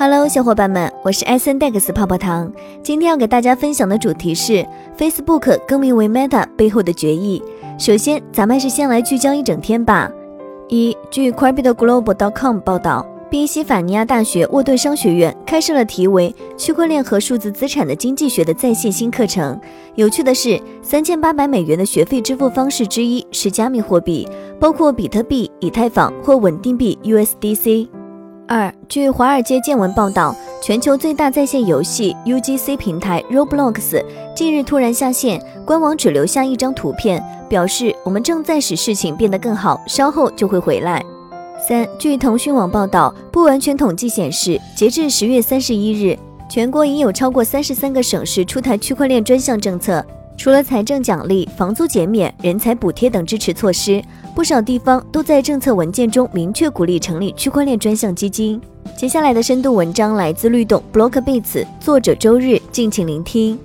Hello，小伙伴们，我是 S N Dex 泡泡糖。今天要给大家分享的主题是 Facebook 更名为 Meta 背后的决议。首先，咱们还是先来聚焦一整天吧。一，据 CryptoGlobal.com 报道，宾夕法尼亚大学沃顿商学院开设了题为“区块链和数字资产的经济学”的在线新课程。有趣的是，三千八百美元的学费支付方式之一是加密货币，包括比特币、以太坊或稳定币 USDC。二，据华尔街见闻报道，全球最大在线游戏 UGC 平台 Roblox 近日突然下线，官网只留下一张图片，表示我们正在使事情变得更好，稍后就会回来。三，据腾讯网报道，不完全统计显示，截至十月三十一日，全国已有超过三十三个省市出台区块链专项政策。除了财政奖励、房租减免、人才补贴等支持措施，不少地方都在政策文件中明确鼓励成立区块链专项基金。接下来的深度文章来自律动 Blockbits，作者周日，敬请聆听。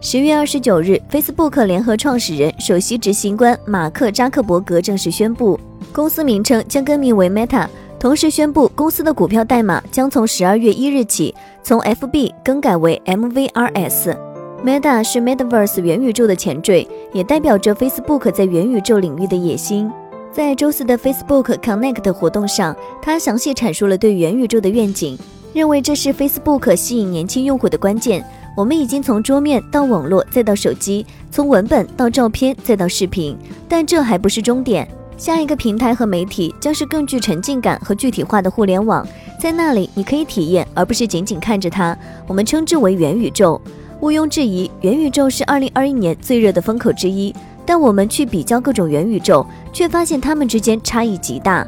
十月二十九日，Facebook 联合创始人、首席执行官马克扎克伯格正式宣布，公司名称将更名为 Meta，同时宣布公司的股票代码将从十二月一日起从 FB 更改为 MVRS。Meta 是 Metaverse 元宇宙的前缀，也代表着 Facebook 在元宇宙领域的野心。在周四的 Facebook Connect 活动上，他详细阐述了对元宇宙的愿景，认为这是 Facebook 吸引年轻用户的关键。我们已经从桌面到网络再到手机，从文本到照片再到视频，但这还不是终点。下一个平台和媒体将是更具沉浸感和具体化的互联网，在那里你可以体验，而不是仅仅看着它。我们称之为元宇宙。毋庸置疑，元宇宙是2021年最热的风口之一。但我们去比较各种元宇宙，却发现它们之间差异极大。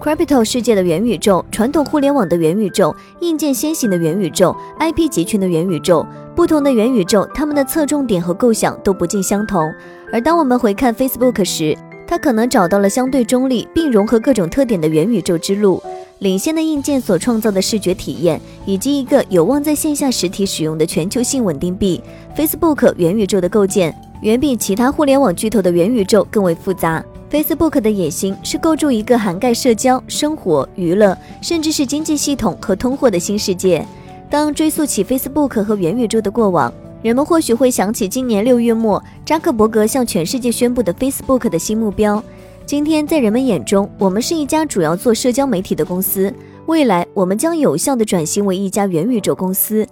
Crypto 世界的元宇宙、传统互联网的元宇宙、硬件先行的元宇宙、IP 集群的元宇宙，不同的元宇宙，它们的侧重点和构想都不尽相同。而当我们回看 Facebook 时，它可能找到了相对中立并融合各种特点的元宇宙之路。领先的硬件所创造的视觉体验，以及一个有望在线下实体使用的全球性稳定币，Facebook 元宇宙的构建远比其他互联网巨头的元宇宙更为复杂。Facebook 的野心是构筑一个涵盖社交、生活、娱乐，甚至是经济系统和通货的新世界。当追溯起 Facebook 和元宇宙的过往，人们或许会想起今年六月末扎克伯格向全世界宣布的 Facebook 的新目标。今天，在人们眼中，我们是一家主要做社交媒体的公司。未来，我们将有效地转型为一家元宇宙公司。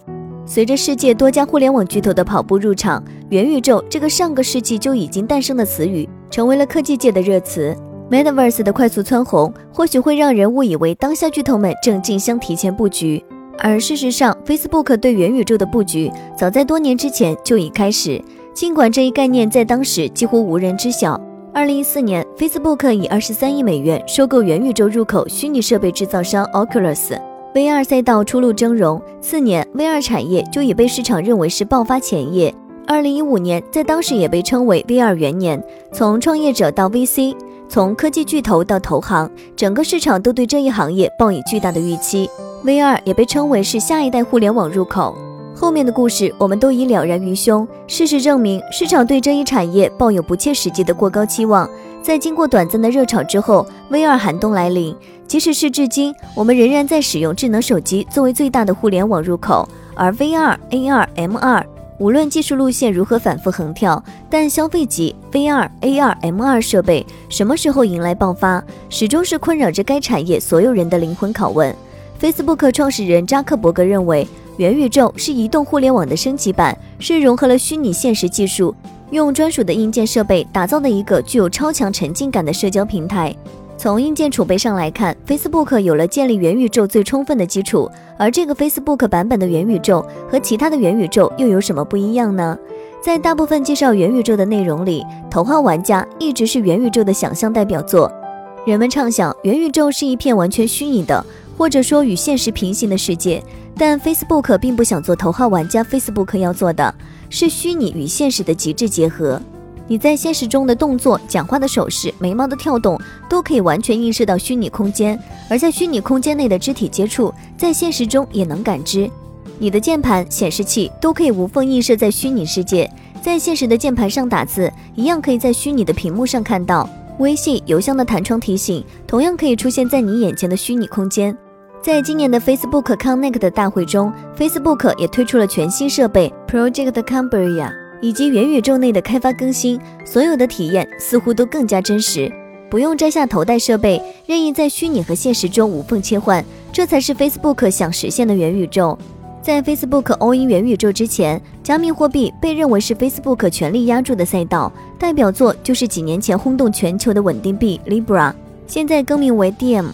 随着世界多家互联网巨头的跑步入场，元宇宙这个上个世纪就已经诞生的词语，成为了科技界的热词。Metaverse 的快速蹿红，或许会让人误以为当下巨头们正竞相提前布局，而事实上，Facebook 对元宇宙的布局早在多年之前就已开始，尽管这一概念在当时几乎无人知晓。二零一四年，Facebook 以二十三亿美元收购元宇宙入口虚拟设备制造商 Oculus VR 赛道初露峥嵘。次年，VR 产业就已被市场认为是爆发前夜。二零一五年，在当时也被称为 VR 元年。从创业者到 VC，从科技巨头到投行，整个市场都对这一行业抱以巨大的预期。VR 也被称为是下一代互联网入口。后面的故事我们都已了然于胸。事实证明，市场对这一产业抱有不切实际的过高期望。在经过短暂的热潮之后，VR 寒冬来临。即使是至今，我们仍然在使用智能手机作为最大的互联网入口。而 VR、AR、MR，无论技术路线如何反复横跳，但消费级 VR、AR、MR 设备什么时候迎来爆发，始终是困扰着该产业所有人的灵魂拷问。Facebook 创始人扎克伯格认为。元宇宙是移动互联网的升级版，是融合了虚拟现实技术，用专属的硬件设备打造的一个具有超强沉浸感的社交平台。从硬件储备上来看，Facebook 有了建立元宇宙最充分的基础。而这个 Facebook 版本的元宇宙和其他的元宇宙又有什么不一样呢？在大部分介绍元宇宙的内容里，《头号玩家》一直是元宇宙的想象代表作。人们畅想元宇宙是一片完全虚拟的，或者说与现实平行的世界。但 Facebook 并不想做头号玩家，Facebook 要做的是虚拟与现实的极致结合。你在现实中的动作、讲话的手势、眉毛的跳动，都可以完全映射到虚拟空间；而在虚拟空间内的肢体接触，在现实中也能感知。你的键盘、显示器都可以无缝映射在虚拟世界，在现实的键盘上打字，一样可以在虚拟的屏幕上看到。微信、邮箱的弹窗提醒，同样可以出现在你眼前的虚拟空间。在今年的 Facebook Connect 的大会中，Facebook 也推出了全新设备 Project Cambria，以及元宇宙内的开发更新，所有的体验似乎都更加真实，不用摘下头戴设备，任意在虚拟和现实中无缝切换，这才是 Facebook 想实现的元宇宙。在 Facebook all in 元宇宙之前，加密货币被认为是 Facebook 全力压住的赛道，代表作就是几年前轰动全球的稳定币 Libra，现在更名为 DM。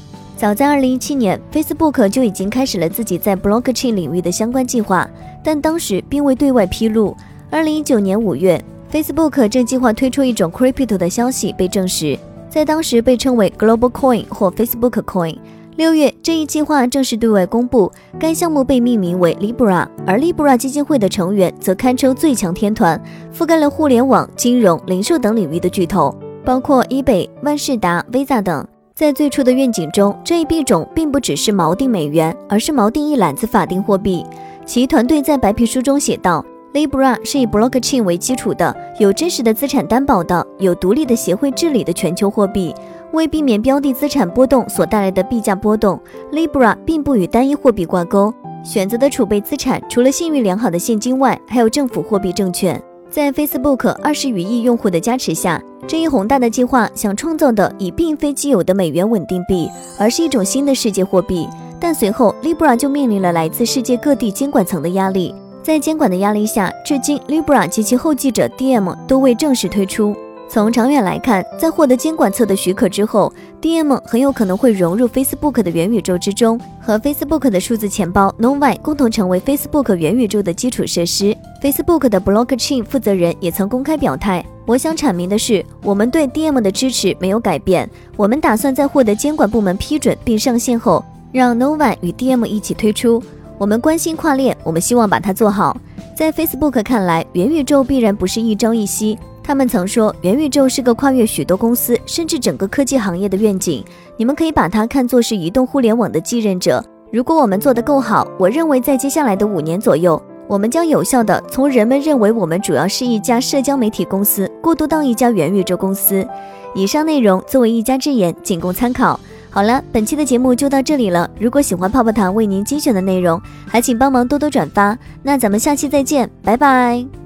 早在2017年，Facebook 就已经开始了自己在 Blockchain 领域的相关计划，但当时并未对外披露。2019年5月，Facebook 正计划推出一种 Crypto 的消息被证实，在当时被称为 Global Coin 或 Facebook Coin。六月，这一计划正式对外公布，该项目被命名为 Libra，而 Libra 基金会的成员则堪称最强天团，覆盖了互联网、金融、零售等领域的巨头，包括 eBay、万事达、Visa 等。在最初的愿景中，这一币种并不只是锚定美元，而是锚定一揽子法定货币。其团队在白皮书中写道：“Libra 是以 Blockchain 为基础的，有真实的资产担保的，有独立的协会治理的全球货币。”为避免标的资产波动所带来的币价波动，Libra 并不与单一货币挂钩，选择的储备资产除了信誉良好的现金外，还有政府货币证券。在 Facebook 二十余亿用户的加持下，这一宏大的计划想创造的已并非既有的美元稳定币，而是一种新的世界货币。但随后，Libra 就面临了来自世界各地监管层的压力。在监管的压力下，至今 Libra 及其后继者 DM 都未正式推出。从长远来看，在获得监管侧的许可之后，DM 很有可能会融入 Facebook 的元宇宙之中，和 Facebook 的数字钱包 Novi 共同成为 Facebook 元宇宙的基础设施。Facebook 的 Blockchain 负责人也曾公开表态：“我想阐明的是，我们对 DM 的支持没有改变。我们打算在获得监管部门批准并上线后，让 Novi 与 DM 一起推出。我们关心跨链，我们希望把它做好。在 Facebook 看来，元宇宙必然不是一朝一夕。”他们曾说，元宇宙是个跨越许多公司，甚至整个科技行业的愿景。你们可以把它看作是移动互联网的继任者。如果我们做得够好，我认为在接下来的五年左右，我们将有效地从人们认为我们主要是一家社交媒体公司，过渡到一家元宇宙公司。以上内容作为一家之言，仅供参考。好了，本期的节目就到这里了。如果喜欢泡泡糖为您精选的内容，还请帮忙多多转发。那咱们下期再见，拜拜。